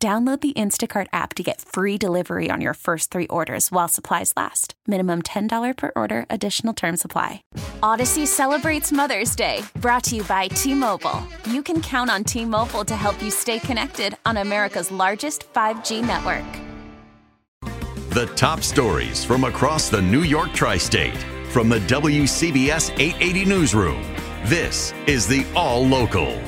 Download the Instacart app to get free delivery on your first three orders while supplies last. Minimum $10 per order, additional term supply. Audacy celebrates Mother's Day, brought to you by T Mobile. You can count on T Mobile to help you stay connected on America's largest 5G network. The top stories from across the New York tri state from the WCBS 880 Newsroom. This is the All Local.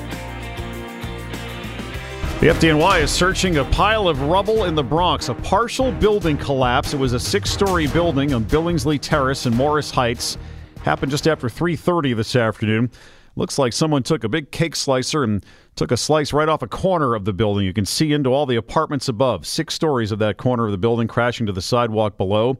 The FDNY is searching a pile of rubble in the Bronx, a partial building collapse. It was a six-story building on Billingsley Terrace in Morris Heights. Happened just after 3:30 this afternoon. Looks like someone took a big cake slicer and took a slice right off a corner of the building. You can see into all the apartments above. Six stories of that corner of the building crashing to the sidewalk below.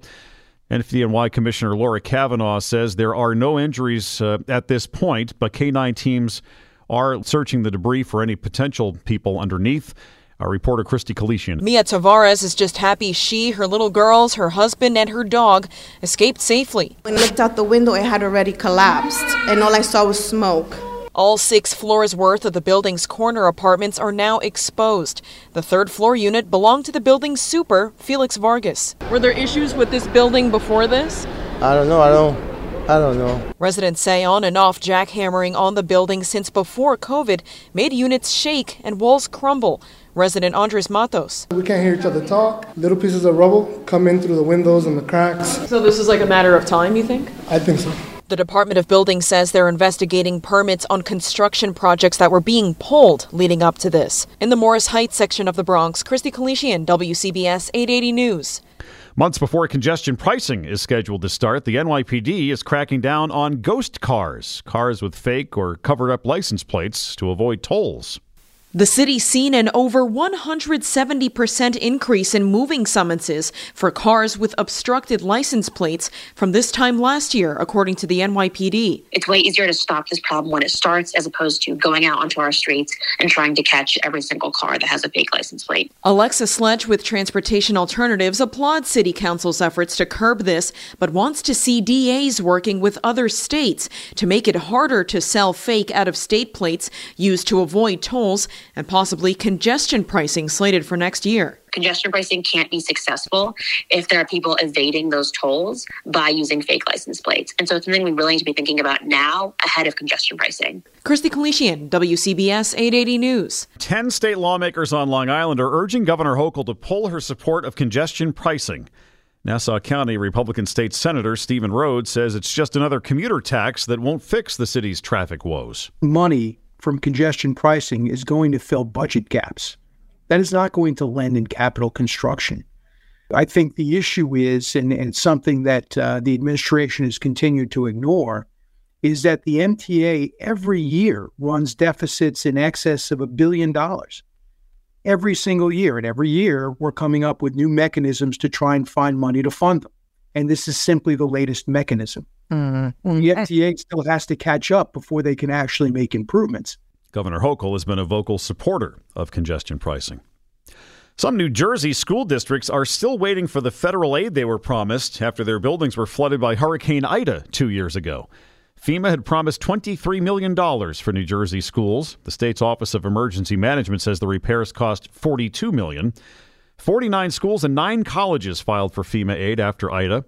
And FDNY Commissioner Laura Kavanagh says there are no injuries uh, at this point, but K9 teams are searching the debris for any potential people underneath. Our reporter Christy Kalishian. Mia Tavares is just happy she, her little girls, her husband, and her dog escaped safely. When I looked out the window, it had already collapsed, and all I saw was smoke. All six floors worth of the building's corner apartments are now exposed. The third floor unit belonged to the building's super, Felix Vargas. Were there issues with this building before this? I don't know. I don't. I don't know. Residents say on and off jackhammering on the building since before COVID made units shake and walls crumble. Resident Andres Matos. We can't hear each other talk. Little pieces of rubble come in through the windows and the cracks. So this is like a matter of time, you think? I think so. The Department of Building says they're investigating permits on construction projects that were being pulled leading up to this. In the Morris Heights section of the Bronx, Christy Kalishian, WCBS 880 News. Months before congestion pricing is scheduled to start, the NYPD is cracking down on ghost cars, cars with fake or covered up license plates to avoid tolls. The city seen an over 170% increase in moving summonses for cars with obstructed license plates from this time last year, according to the NYPD. It's way easier to stop this problem when it starts as opposed to going out onto our streets and trying to catch every single car that has a fake license plate. Alexa Sledge with Transportation Alternatives applauds City Council's efforts to curb this, but wants to see DAs working with other states to make it harder to sell fake out of state plates used to avoid tolls and possibly congestion pricing slated for next year. Congestion pricing can't be successful if there are people evading those tolls by using fake license plates. And so it's something we really need to be thinking about now ahead of congestion pricing. Christy Kalishian, WCBS 880 News. Ten state lawmakers on Long Island are urging Governor Hochul to pull her support of congestion pricing. Nassau County Republican State Senator Steven Rhoads says it's just another commuter tax that won't fix the city's traffic woes. Money from congestion pricing is going to fill budget gaps. That is not going to lend in capital construction. I think the issue is, and, and something that uh, the administration has continued to ignore, is that the MTA every year runs deficits in excess of a billion dollars. Every single year. And every year, we're coming up with new mechanisms to try and find money to fund them. And this is simply the latest mechanism. Mm-hmm. The MTA still has to catch up before they can actually make improvements. Governor Hochul has been a vocal supporter of congestion pricing. Some New Jersey school districts are still waiting for the federal aid they were promised after their buildings were flooded by Hurricane Ida two years ago. FEMA had promised $23 million for New Jersey schools. The state's Office of Emergency Management says the repairs cost 42 million. 49 schools and nine colleges filed for FEMA aid after Ida.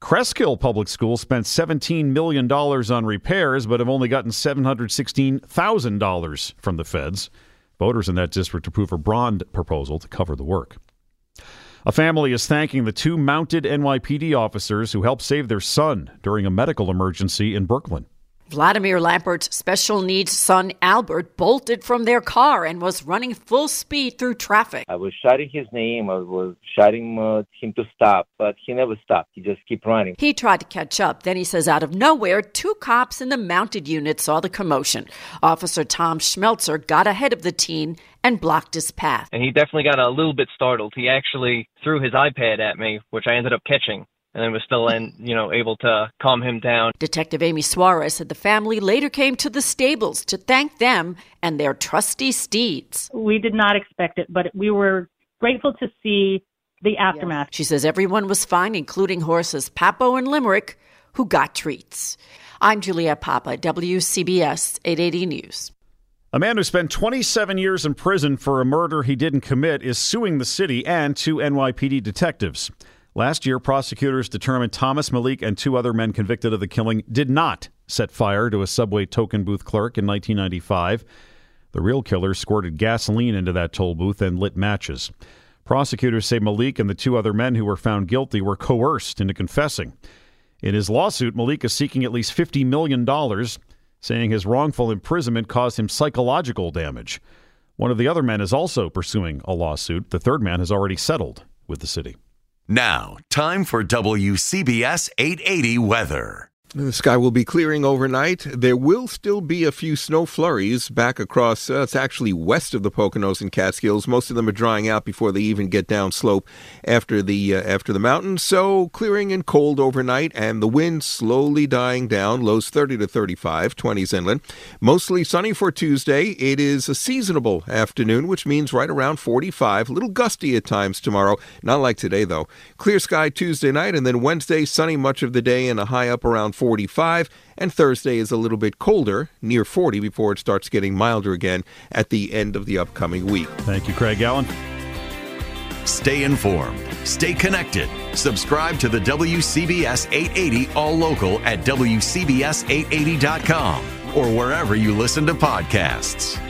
Cresskill Public Schools spent $17 million on repairs, but have only gotten $716,000 from the feds. Voters in that district approve a bond proposal to cover the work. A family is thanking the two mounted NYPD officers who helped save their son during a medical emergency in Brooklyn. Vladimir Lampert's special needs son Albert bolted from their car and was running full speed through traffic. I was shouting his name, I was shouting uh, him to stop, but he never stopped. He just kept running. He tried to catch up. Then he says, out of nowhere, two cops in the mounted unit saw the commotion. Officer Tom Schmelzer got ahead of the teen and blocked his path. And he definitely got a little bit startled. He actually threw his iPad at me, which I ended up catching and then was still in, you know, able to calm him down. Detective Amy Suarez said the family later came to the stables to thank them and their trusty steeds. We did not expect it, but we were grateful to see the aftermath. She says everyone was fine, including horses Papo and Limerick, who got treats. I'm Julia Papa, WCBS 880 News. A man who spent 27 years in prison for a murder he didn't commit is suing the city and two NYPD detectives. Last year, prosecutors determined Thomas Malik and two other men convicted of the killing did not set fire to a subway token booth clerk in 1995. The real killer squirted gasoline into that toll booth and lit matches. Prosecutors say Malik and the two other men who were found guilty were coerced into confessing. In his lawsuit, Malik is seeking at least $50 million, saying his wrongful imprisonment caused him psychological damage. One of the other men is also pursuing a lawsuit. The third man has already settled with the city. Now, time for WCBS 880 weather. The sky will be clearing overnight. There will still be a few snow flurries back across, uh, it's actually west of the Poconos and Catskills. Most of them are drying out before they even get down slope after the uh, after the mountain. So clearing and cold overnight and the wind slowly dying down, lows 30 to 35, 20s inland. Mostly sunny for Tuesday. It is a seasonable afternoon, which means right around 45. A little gusty at times tomorrow. Not like today though. Clear sky Tuesday night and then Wednesday sunny much of the day and a high up around 45, and Thursday is a little bit colder, near 40, before it starts getting milder again at the end of the upcoming week. Thank you, Craig Allen. Stay informed, stay connected. Subscribe to the WCBS 880 All Local at WCBS880.com or wherever you listen to podcasts.